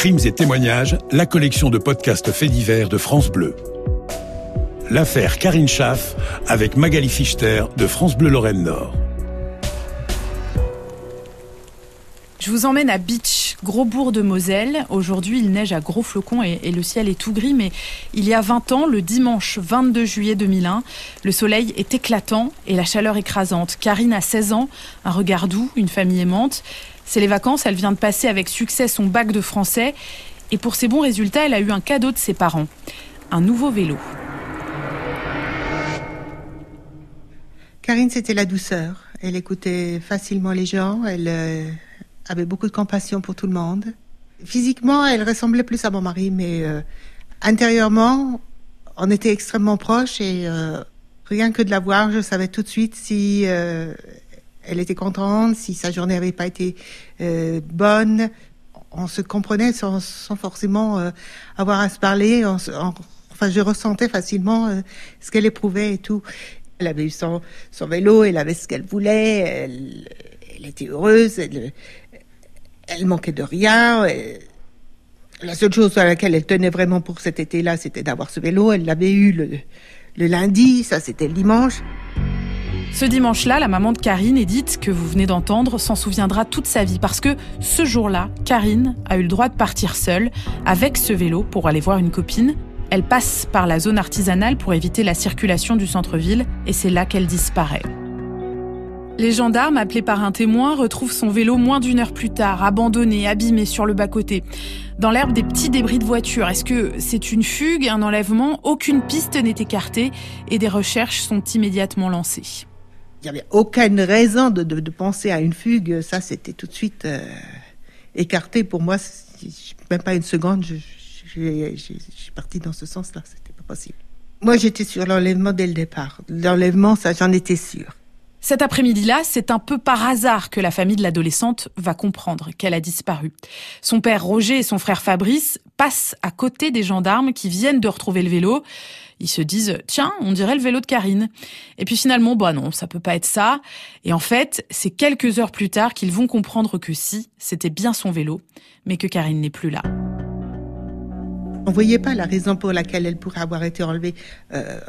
Crimes et témoignages, la collection de podcasts faits divers de France Bleu. L'affaire Karine Schaff avec Magali Fichter de France Bleu Lorraine Nord. Je vous emmène à Beach, gros bourg de Moselle. Aujourd'hui, il neige à gros flocons et, et, le ciel est tout gris, mais il y a 20 ans, le dimanche 22 juillet 2001, le soleil est éclatant et la chaleur écrasante. Karine a 16 ans, un regard doux, une famille aimante. C'est les vacances, elle vient de passer avec succès son bac de français et pour ses bons résultats, elle a eu un cadeau de ses parents, un nouveau vélo. Karine, c'était la douceur. Elle écoutait facilement les gens, elle euh, avait beaucoup de compassion pour tout le monde. Physiquement, elle ressemblait plus à mon mari, mais euh, intérieurement, on était extrêmement proches et euh, rien que de la voir, je savais tout de suite si elle était contente, si sa journée n'avait pas été euh, bonne. On se comprenait sans, sans forcément euh, avoir à se parler. Enfin, je ressentais facilement ce qu'elle éprouvait et tout. Elle avait eu son, son vélo, elle avait ce qu'elle voulait, elle, elle, était heureuse, elle, elle manquait de rien. La seule chose à laquelle elle tenait vraiment pour cet été-là, c'était d'avoir ce vélo. Elle l'avait eu le, le lundi, ça c'était le dimanche. Ce dimanche-là, la maman de Karine, Edith, que vous venez d'entendre, s'en souviendra toute sa vie parce que ce jour-là, Karine a eu le droit de partir seule avec ce vélo pour aller voir une copine. Elle passe par la zone artisanale pour éviter la circulation du centre-ville et c'est là qu'elle disparaît. Les gendarmes, appelés par un témoin, retrouvent son vélo moins d'une heure plus tard, abandonné, abîmé sur le bas-côté. Dans l'herbe, des petits débris de voiture. Est-ce que c'est une fugue, un enlèvement? Aucune piste n'est écartée et des recherches sont immédiatement lancées. Il n'y avait aucune raison de, penser à une fugue. Ça, c'était tout de suite euh, écarté pour moi. Même pas une seconde, je, je suis partie dans ce sens-là. C'était pas possible. Moi, j'étais sur l'enlèvement dès le départ. L'enlèvement, ça, j'en étais sûre. Cet après-midi-là, c'est un peu par hasard que la famille de l'adolescente va comprendre qu'elle a disparu. Son père Roger et son frère Fabrice passent à côté des gendarmes qui viennent de retrouver le vélo. Ils se disent tiens, on dirait le vélo de Karine. Et puis finalement, bah non, ça peut pas être ça. Et en fait, c'est quelques heures plus tard qu'ils vont comprendre que si, c'était bien son vélo, mais que Karine n'est plus là. On voyait pas la raison pour laquelle elle pourrait avoir été enlevée. Euh,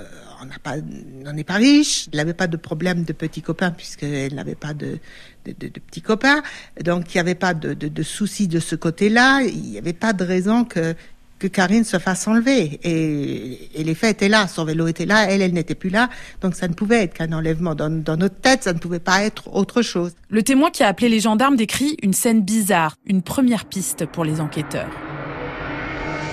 on n'est pas riche. Elle n'avait pas de problème de petits copains puisqu'elle n'avait pas de, de, de, de, petits copains. Donc il n'y avait pas de, de soucis de ce côté-là. Il n'y avait pas de raison que que Karine se fasse enlever. Et, et, les faits étaient là, son vélo était là, elle, elle n'était plus là. Donc ça ne pouvait être qu'un enlèvement. Dans, notre tête, ça ne pouvait pas être autre chose. Le témoin qui a appelé les gendarmes décrit une scène bizarre, une première piste pour les enquêteurs.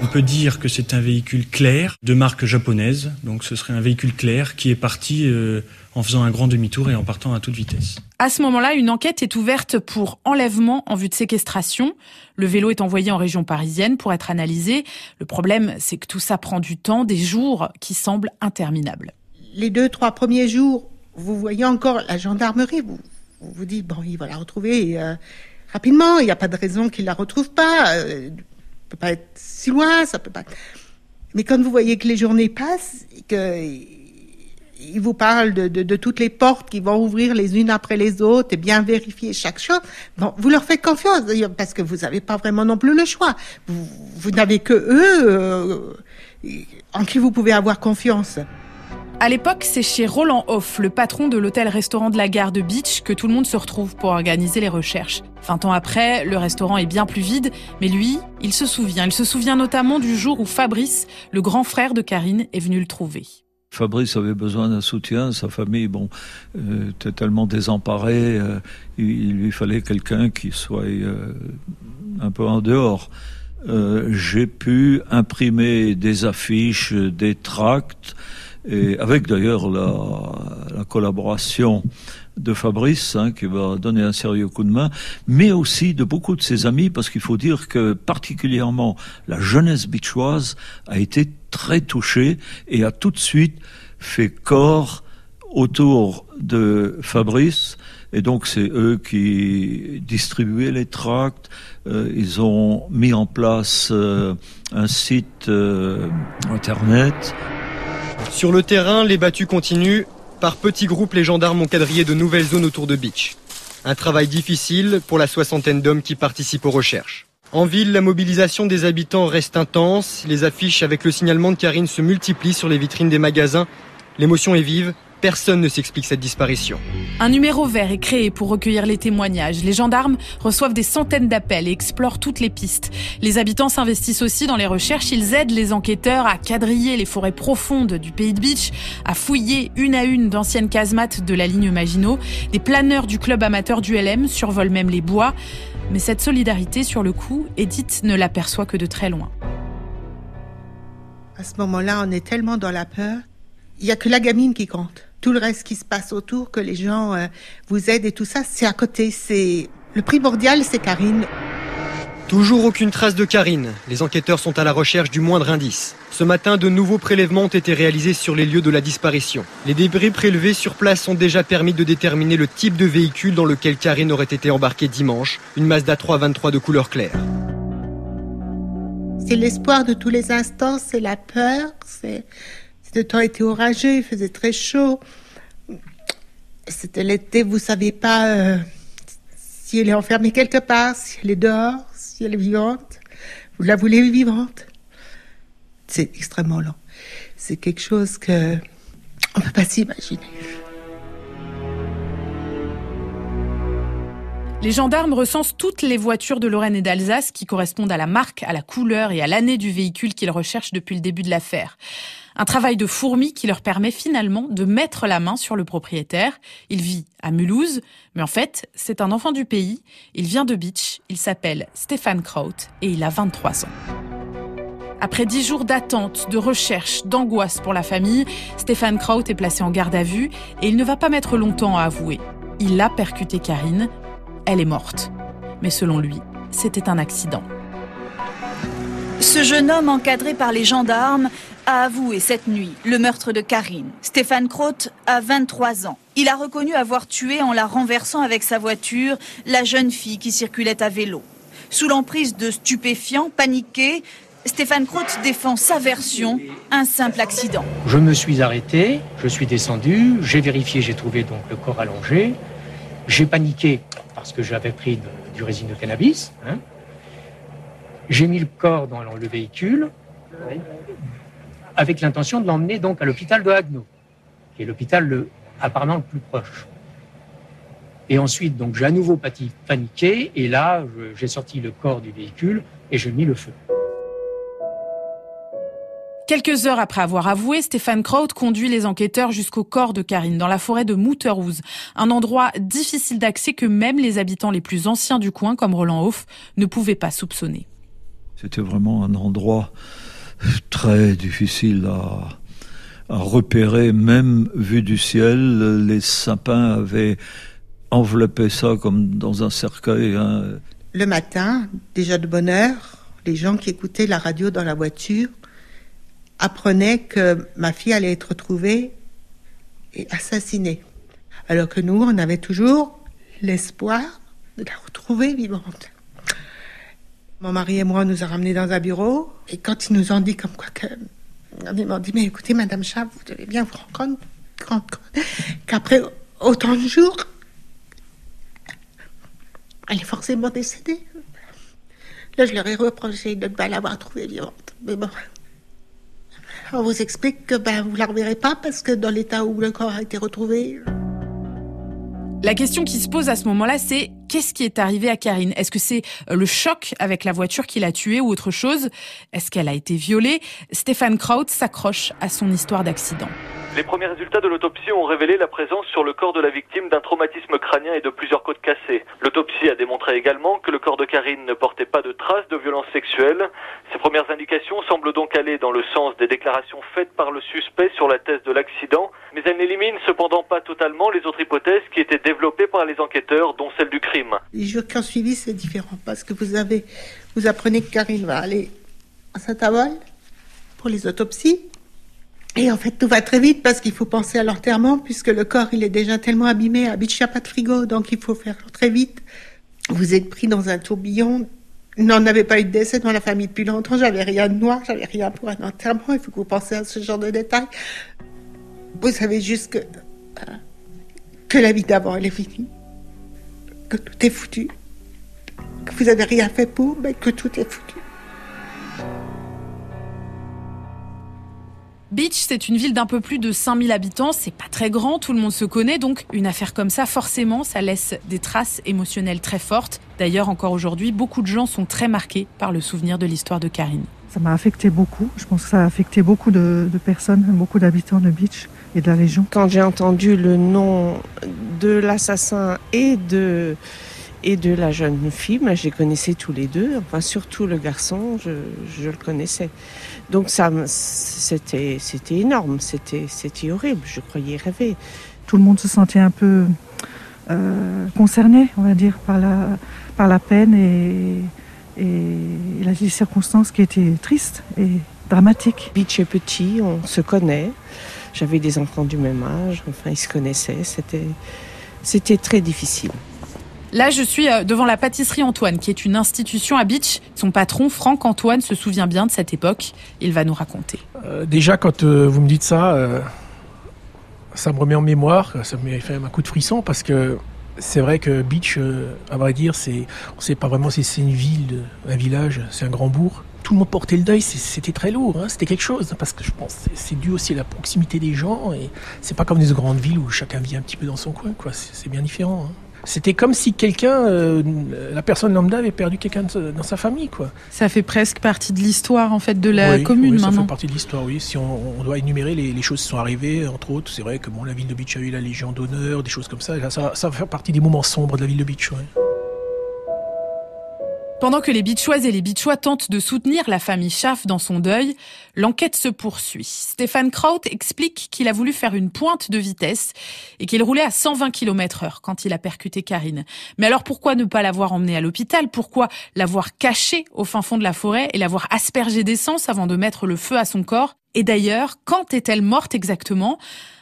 On peut dire que c'est un véhicule clair de marque japonaise, donc ce serait un véhicule clair qui est parti euh, en faisant un grand demi-tour et en partant à toute vitesse. À ce moment-là, une enquête est ouverte pour enlèvement en vue de séquestration. Le vélo est envoyé en région parisienne pour être analysé. Le problème, c'est que tout ça prend du temps, des jours qui semblent interminables. Les deux, trois premiers jours, vous voyez encore la gendarmerie, vous vous, vous dites, bon, il va la retrouver euh, rapidement, il n'y a pas de raison qu'il la retrouve pas. Euh, peut pas être si loin, ça peut pas. Mais quand vous voyez que les journées passent, et que ils vous parlent de, toutes les portes qui vont ouvrir les unes après les autres et bien vérifier chaque chose. Bon, vous leur faites confiance parce que vous n'avez pas vraiment non plus le choix. Vous, vous n'avez que eux euh, en qui vous pouvez avoir confiance. À l'époque, c'est chez Roland Hoff, le patron de l'hôtel-restaurant de la gare de Beach, que tout le monde se retrouve pour organiser les recherches. Vingt ans après, le restaurant est bien plus vide, mais lui, il se souvient. Il se souvient notamment du jour où Fabrice, le grand frère de Karine, est venu le trouver. Fabrice avait besoin d'un soutien, sa famille, bon, euh, était tellement désemparée, euh, il, lui fallait quelqu'un qui soit euh, un peu en dehors. J'ai pu imprimer des affiches, des tracts, et avec d'ailleurs la, la, collaboration de Fabrice, hein, qui va donner un sérieux coup de main, mais aussi de beaucoup de ses amis, parce qu'il faut dire que particulièrement la jeunesse bichoise a été très touchée et a tout de suite fait corps autour de Fabrice. Et donc c'est eux qui distribuaient les tracts. Euh, ils ont mis en place euh, un site euh, internet. Sur le terrain, les battues continuent. Par petits groupes, les gendarmes ont quadrillé de nouvelles zones autour de Beach. Un travail difficile pour la soixantaine d'hommes qui participent aux recherches. En ville, la mobilisation des habitants reste intense. Les affiches avec le signalement de Karine se multiplient sur les vitrines des magasins. L'émotion est vive. Personne ne s'explique cette disparition. Un numéro vert est créé pour recueillir les témoignages. Les gendarmes reçoivent des centaines d'appels et explorent toutes les pistes. Les habitants s'investissent aussi dans les recherches. Ils aident les enquêteurs à quadriller les forêts profondes du pays de Beach, à fouiller une à une d'anciennes casemates de la ligne Maginot. Des planeurs du club amateur du LM survolent même les bois. Mais cette solidarité, sur le coup, Edith ne l'aperçoit que de très loin. À ce moment-là, on est tellement dans la peur. Il n'y a que la gamine qui compte tout le reste qui se passe autour, que les gens euh, vous aident et tout ça, c'est à côté. C'est le primordial, c'est Karine. Toujours aucune trace de Karine. Les enquêteurs sont à la recherche du moindre indice. Ce matin, de nouveaux prélèvements ont été réalisés sur les lieux de la disparition. Les débris prélevés sur place ont déjà permis de déterminer le type de véhicule dans lequel Karine aurait été embarquée dimanche, une Mazda 323 de couleur claire. C'est l'espoir de tous les instants, c'est la peur, c'est le temps était orageux, il faisait très chaud. C'était l'été, vous savez pas euh, si elle est enfermée quelque part, si elle est dehors, si elle est vivante. Vous la voulez vivante? C'est extrêmement lent. C'est quelque chose que on peut pas s'imaginer. Les gendarmes recensent toutes les voitures de Lorraine et d'Alsace qui correspondent à la marque, à la couleur et à l'année du véhicule qu'ils recherchent depuis le début de l'affaire. Un travail de fourmi qui leur permet finalement de mettre la main sur le propriétaire. Il vit à Mulhouse, mais en fait, c'est un enfant du pays. Il vient de Beach, il s'appelle Stéphane Kraut et il a 23 ans. Après dix jours d'attente, de recherche, d'angoisse pour la famille, Stéphane Kraut est placé en garde à vue et il ne va pas mettre longtemps à avouer. Il a percuté Karine, elle est morte. Mais selon lui, c'était un accident. Ce jeune homme encadré par les gendarmes a avoué cette nuit le meurtre de Karine. Stéphane Croth a 23 ans. Il a reconnu avoir tué en la renversant avec sa voiture la jeune fille qui circulait à vélo. Sous l'emprise de stupéfiants, paniqué, Stéphane Croth défend sa version, un simple accident. Je me suis arrêté, je suis descendu, j'ai vérifié, j'ai trouvé donc le corps allongé. J'ai paniqué parce que j'avais pris du résine de cannabis. Hein. J'ai mis le corps dans le véhicule avec l'intention de l'emmener donc à l'hôpital de Haguenau, qui est l'hôpital apparemment le plus proche. Et ensuite, j'ai à nouveau paniqué, et là, j'ai sorti le corps du véhicule et j'ai mis le feu. Quelques heures après avoir avoué, Stéphane Kraut conduit les enquêteurs jusqu'au corps de Karine, dans la forêt de Mouterhouse, un endroit difficile d'accès que même les habitants les plus anciens du coin, comme Roland Hoff, ne pouvaient pas soupçonner. C'était vraiment un endroit très difficile à, repérer, même vu du ciel. Les sapins avaient enveloppé ça comme dans un cercueil. Hein. Le matin, déjà de bonne heure, les gens qui écoutaient la radio dans la voiture apprenaient que ma fille allait être retrouvée et assassinée. Alors que nous, on avait toujours l'espoir de la retrouver vivante. Mon mari et moi, nous a ramenés dans un bureau. Et quand ils nous ont dit comme quoi que... Ils m'ont dit, mais écoutez, Madame Chat, vous devez bien vous rendre compte qu'après autant de jours, elle est forcément décédée. Là, je leur ai reproché de ne pas l'avoir trouvée vivante. Mais bon, on vous explique que ben, vous ne la reverrez pas parce que dans l'état où le corps a été retrouvé... La question qui se pose à ce moment-là, c'est qu'est-ce qui est arrivé à Karine? Est-ce que c'est euh, le choc avec la voiture qui l'a tuée ou autre chose? Est-ce qu'elle a été violée? Stéphane Kraut s'accroche à son histoire d'accident. Les premiers résultats de l'autopsie ont révélé la présence sur le corps de la victime d'un traumatisme crânien et de plusieurs côtes cassées. L'autopsie a démontré également que le corps de Karine ne portait pas de traces de violence sexuelle. Ces premières indications semblent donc aller dans le sens des déclarations faites par le suspect sur la thèse de l'accident, mais elles n'éliminent cependant pas totalement les autres hypothèses qui étaient développées par les enquêteurs, dont celle du crime. Les jours qui ont suivi, c'est différent parce que vous avez, vous apprenez que Karine va aller à Saint-Avold pour les autopsies. Et en fait, tout va très vite parce qu'il faut penser à l'enterrement puisque le corps, il est déjà tellement abîmé. A pas de frigo, donc il faut faire très vite. Vous êtes pris dans un tourbillon. n'en avait pas eu de décès dans la famille depuis longtemps. J'avais rien de noir, j'avais rien pour un enterrement. Il faut que vous pensiez à ce genre de détails. Vous savez juste que, euh, que la vie d'avant, elle est finie. Que tout est foutu. Que vous avez rien fait pour, mais que tout est foutu. Beach, c'est une ville d'un peu plus de 5000 habitants, c'est pas très grand, tout le monde se connaît, donc une affaire comme ça, forcément, ça laisse des traces émotionnelles très fortes. D'ailleurs, encore aujourd'hui, beaucoup de gens sont très marqués par le souvenir de l'histoire de Karine. Ça m'a affecté beaucoup, je pense que ça a affecté beaucoup de, de personnes, beaucoup d'habitants de Beach et de la région. Quand j'ai entendu le nom de l'assassin et de et de la jeune fille, moi, je les connaissais tous les deux. Enfin, surtout le garçon, je, je le connaissais. Donc ça, c'était, c'était énorme, c'était, c'était horrible. Je croyais rêver. Tout le monde se sentait un peu euh, concerné, on va dire, par la, par la peine et, et les circonstances qui étaient tristes et dramatiques. Beach est petit, on se connaît. J'avais des enfants du même âge, enfin, ils se connaissaient. C'était, c'était très difficile. Là, je suis euh, devant la pâtisserie Antoine, qui est une institution à Beach. Son patron, Franck Antoine, se souvient bien de cette époque. Il va nous raconter. Euh, déjà, quand euh, vous me dites ça, ça me remet en mémoire. Ça me fait un coup de frisson parce que c'est vrai que Beach, à vrai dire, c'est, on ne sait pas vraiment si c'est une ville, un village, c'est un grand bourg. Tout le monde portait le deuil, c'était très lourd, hein, c'était quelque chose, parce que je pense que c'est dû aussi à la proximité des gens, et c'est pas comme des grandes villes où chacun vit un petit peu dans son coin. C'est bien différent. Hein. C'était comme si quelqu'un, euh, la personne lambda avait perdu quelqu'un dans sa famille, quoi. Ça fait presque partie de l'histoire, en fait, de la oui, commune oui, ça maintenant. fait partie de l'histoire, oui. Si on, on doit énumérer les, les, choses qui sont arrivées, entre autres, c'est vrai que bon, la ville de Beach a eu la Légion d'honneur, des choses comme ça. Là, ça, ça va faire partie des moments sombres de la ville de Beach, ouais. Pendant que les Beachoises et les Beachois tentent de soutenir la famille Schaff dans son deuil, l'enquête se poursuit. Stéphane Kraut explique qu'il a voulu faire une pointe de vitesse et qu'il roulait à 120 km heure quand il a percuté Karine. Mais alors pourquoi ne pas l'avoir emmenée à l'hôpital? Pourquoi l'avoir cachée au fin fond de la forêt et l'avoir aspergée d'essence avant de mettre le feu à son corps? Et d'ailleurs, quand est-elle morte exactement?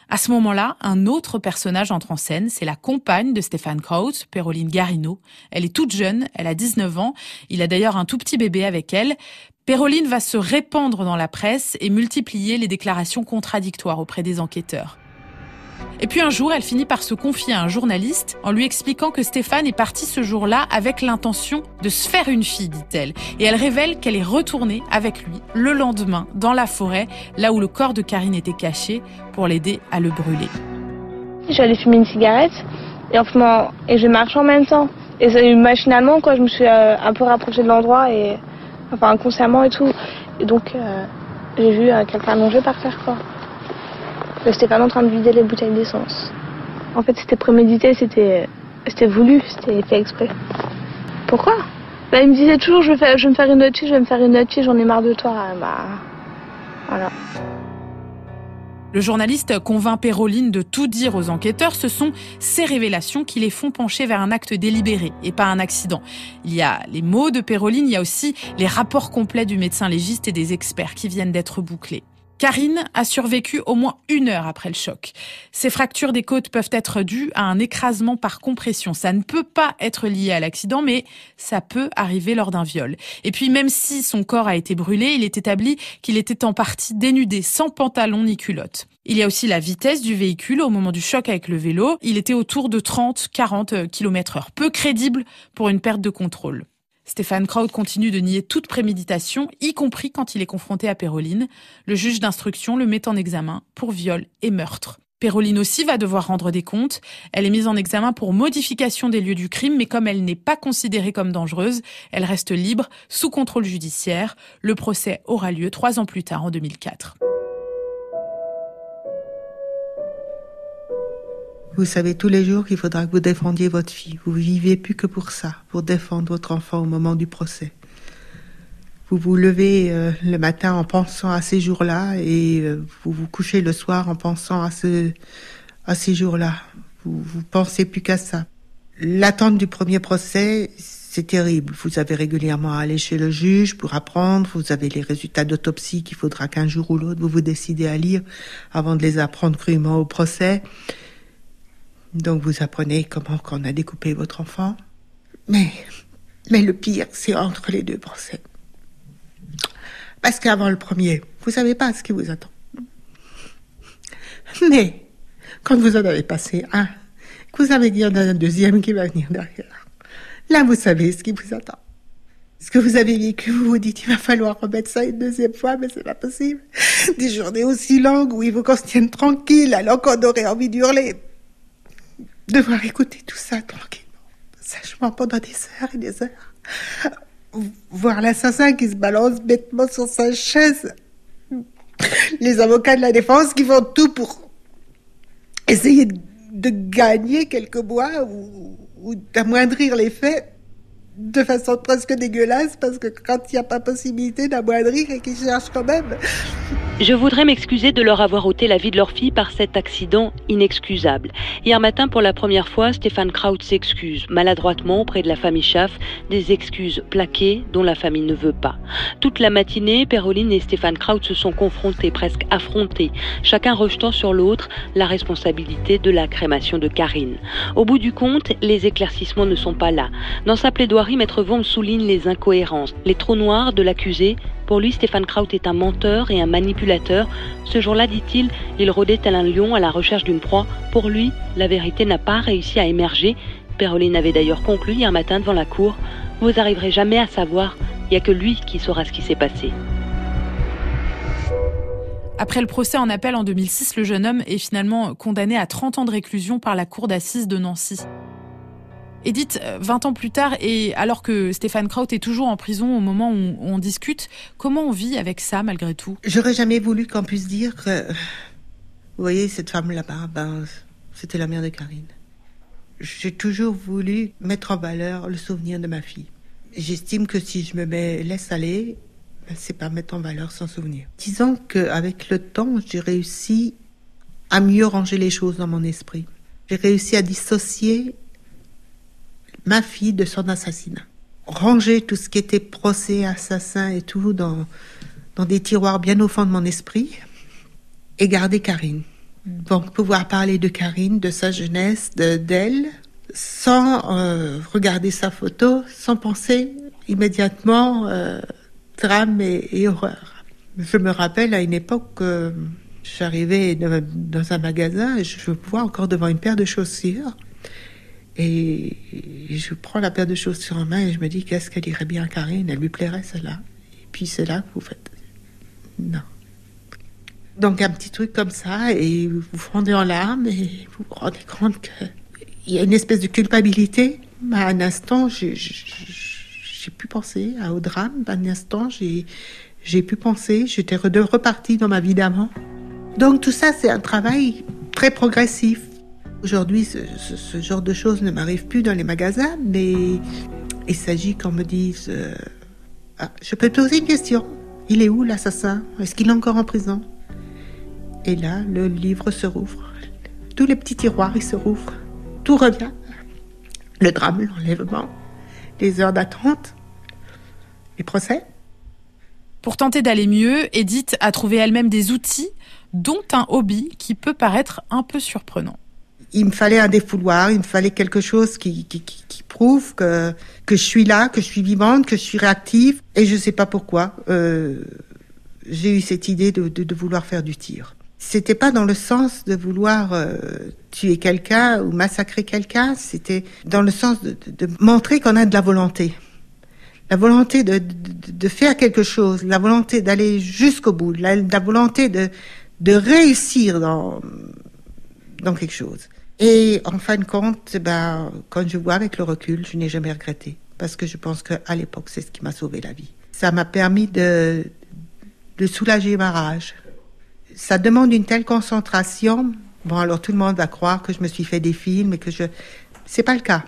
À ce moment-là, un autre personnage entre en scène, c'est la compagne de Stéphane Kraut, Péroline Garino. Elle est toute jeune, elle a 19 ans, il a d'ailleurs un tout petit bébé avec elle. Péroline va se répandre dans la presse et multiplier les déclarations contradictoires auprès des enquêteurs. Et puis un jour, elle finit par se confier à un journaliste en lui expliquant que Stéphane est parti ce jour-là avec l'intention de se faire une fille, dit-elle. Et elle révèle qu'elle est retournée avec lui le lendemain dans la forêt, là où le corps de Karine était caché, pour l'aider à le brûler. J'allais fumer une cigarette et en et je marche en même temps. Et machinalement, quoi, je me suis euh, un peu rapprochée de l'endroit et enfin inconsciemment et tout. Et donc euh, j'ai vu euh, quelqu'un allongé par terre, quoi. Le Stéphane en train de vider les bouteilles d'essence. En fait, c'était prémédité, c'était voulu, c'était fait exprès. Pourquoi? Bah, Il me disait toujours je vais, je vais me faire une autre fille, je vais me faire une autre fille, j'en ai marre de toi. Bah, voilà. Le journaliste convainc Péroline de tout dire aux enquêteurs. Ce sont ces révélations qui les font pencher vers un acte délibéré et pas un accident. Il y a les mots de Péroline, il y a aussi les rapports complets du médecin légiste et des experts qui viennent d'être bouclés. Karine a survécu au moins une heure après le choc. Ces fractures des côtes peuvent être dues à un écrasement par compression. Ça ne peut pas être lié à l'accident, mais ça peut arriver lors d'un viol. Et puis même si son corps a été brûlé, il est établi qu'il était en partie dénudé, sans pantalon ni culotte. Il y a aussi la vitesse du véhicule au moment du choc avec le vélo. Il était autour de 30-40 km heure. Peu crédible pour une perte de contrôle. Stéphane Kraut continue de nier toute préméditation, y compris quand il est confronté à Péroline. Le juge d'instruction le met en examen pour viol et meurtre. Péroline aussi va devoir rendre des comptes. Elle est mise en examen pour modification des lieux du crime, mais comme elle n'est pas considérée comme dangereuse, elle reste libre, sous contrôle judiciaire. Le procès aura lieu trois ans plus tard, en 2004. Vous savez tous les jours qu'il faudra que vous défendiez votre fille. Vous vivez plus que pour ça, pour défendre votre enfant au moment du procès. Vous vous levez euh, le matin en pensant à ces jours-là et euh, vous vous couchez le soir en pensant à ce à ces jours-là. Vous vous pensez plus qu'à ça. L'attente du premier procès, c'est terrible. Vous avez régulièrement à aller chez le juge pour apprendre. Vous avez les résultats d'autopsie qu'il faudra qu'un jour ou l'autre vous vous décidez à lire avant de les apprendre crûment au procès. Donc vous apprenez comment qu'on a découpé votre enfant. Mais, mais le pire, c'est entre les deux procès. Parce qu'avant le premier, vous savez pas ce qui vous attend. Mais, quand vous en avez passé un, que vous avez dit en a un deuxième qui va venir derrière, là vous savez ce qui vous attend. Ce que vous avez vécu, vous vous dites, il va falloir remettre ça une deuxième fois, mais c'est pas possible. Des journées aussi longues où il faut qu'on se tienne tranquille, alors qu'on aurait envie d'hurler. Devoir écouter tout ça tranquillement, sagement pendant des heures et des heures. Voir l'assassin qui se balance bêtement sur sa chaise. Les avocats de la défense qui font tout pour essayer de gagner quelques mois ou, ou d'amoindrir les faits de façon presque dégueulasse parce que quand il n'y a pas possibilité d'amoindrir et qu'ils cherchent quand même. Je voudrais m'excuser de leur avoir ôté la vie de leur fille par cet accident inexcusable. Hier matin, pour la première fois, Stéphane Kraut s'excuse, maladroitement auprès de la famille Schaff, des excuses plaquées dont la famille ne veut pas. Toute la matinée, Péroline et Stéphane Kraut se sont confrontés, presque affrontés, chacun rejetant sur l'autre la responsabilité de la crémation de Karine. Au bout du compte, les éclaircissements ne sont pas là. Dans sa plaidoirie, Maître Worm souligne les incohérences, les trous noirs de l'accusé pour lui, Stéphane Kraut est un menteur et un manipulateur. Ce jour-là, dit-il, il rôdait tel un lion à la recherche d'une proie. Pour lui, la vérité n'a pas réussi à émerger. Péroline avait d'ailleurs conclu hier matin devant la cour Vous n'arriverez jamais à savoir, il n'y a que lui qui saura ce qui s'est passé. Après le procès en appel en 2006, le jeune homme est finalement condamné à 30 ans de réclusion par la cour d'assises de Nancy. Edith, 20 ans plus tard, et alors que Stéphane Kraut est toujours en prison au moment où on discute, comment on vit avec ça malgré tout? J'aurais jamais voulu qu'on puisse dire que, vous voyez, cette femme là-bas, ben, c'était la mère de Karine. J'ai toujours voulu mettre en valeur le souvenir de ma fille. J'estime que si je me mets, laisse aller, ben, c'est pas mettre en valeur son souvenir. Disons qu'avec le temps, j'ai réussi à mieux ranger les choses dans mon esprit. J'ai réussi à dissocier ma fille de son assassinat. Ranger tout ce qui était procès, assassin et tout dans, dans des tiroirs bien au fond de mon esprit et garder Karine. Donc pouvoir parler de Karine, de sa jeunesse, d'elle, sans euh, regarder sa photo, sans penser immédiatement euh, drame et, et, horreur. Je me rappelle à une époque, euh, j'arrivais dans, dans un magasin et je me vois encore devant une paire de chaussures et je prends la paire de chaussures en main et je me dis qu'est-ce qu'elle irait bien à Karine, elle lui plairait celle-là. Et puis c'est là que vous faites non. Donc un petit truc comme ça et vous vous fondez en larmes et vous vous rendez compte qu'il y a une espèce de culpabilité. À un instant, j'ai pu penser au drame. À un instant, j'ai pu penser, j'étais repartie dans ma vie d'avant. Donc tout ça, c'est un travail très progressif. Aujourd'hui, ce, genre de choses ne m'arrive plus dans les magasins, mais il s'agit qu'on me dise euh, ah, Je peux te poser une question Il est où l'assassin? Est-ce qu'il est encore en prison? Et là, le livre se rouvre. Tous les petits tiroirs, ils se rouvrent. Tout revient. Le drame, l'enlèvement, les heures d'attente, les procès. Pour tenter d'aller mieux, Edith a trouvé elle-même des outils, dont un hobby qui peut paraître un peu surprenant il me fallait un défouloir, il me fallait quelque chose qui, prouve que, que je suis là, que je suis vivante, que je suis réactive. Et je ne sais pas pourquoi, euh, j'ai eu cette idée de, vouloir faire du tir. C'était pas dans le sens de vouloir euh, tuer quelqu'un ou massacrer quelqu'un, c'était dans le sens de, montrer qu'on a de la volonté. La volonté de, faire quelque chose, la volonté d'aller jusqu'au bout, la, volonté de, réussir dans quelque chose. Et en fin de compte, ben, quand je vois avec le recul, je n'ai jamais regretté. Parce que je pense qu'à l'époque, c'est ce qui m'a sauvé la vie. Ça m'a permis de, de soulager ma rage. Ça demande une telle concentration. Bon, alors tout le monde va croire que je me suis fait des films et que je... C'est pas le cas.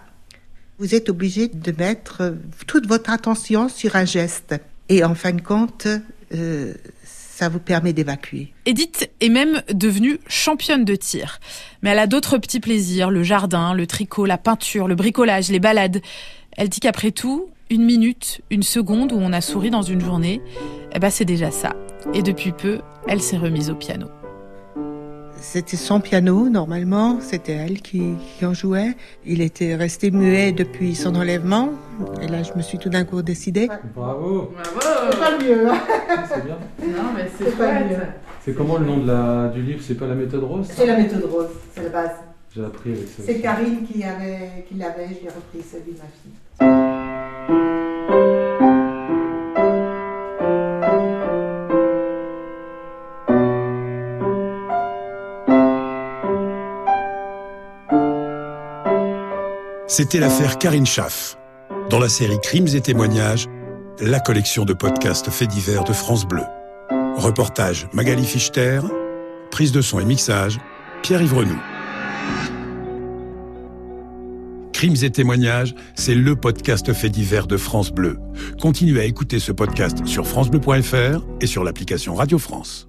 Vous êtes obligé de mettre toute votre attention sur un geste. Et en fin de compte, euh, ça vous permet d'évacuer. Edith est même devenue championne de tir. Mais elle a d'autres petits plaisirs, le jardin, le tricot, la peinture, le bricolage, les balades. Elle dit qu'après tout, une minute, une seconde où on a souri dans une journée, eh ben c'est déjà ça. Et depuis peu, elle s'est remise au piano. C'était son piano, normalement, c'était elle qui, qui, en jouait. Il était resté muet depuis son enlèvement. Et là, je me suis tout d'un coup décidée. Bravo Bravo C'est pas mieux hein. C'est bien. Non, mais c'est pas mieux. C'est comment le nom de la, du livre? C'est pas la méthode rose? C'est la méthode rose, c'est la base. J'ai appris avec ça. C'est Karine qui l'avait, qui l'avait, je l'ai repris, celui de ma fille. C'était l'affaire Karine Schaff. Dans la série Crimes et témoignages, la collection de podcasts faits divers de France Bleu. Reportage Magali Fichter, prise de son et mixage Pierre Ivrenou. Crimes et témoignages, c'est le podcast fait divers de France Bleu. Continuez à écouter ce podcast sur francebleu.fr et sur l'application Radio France.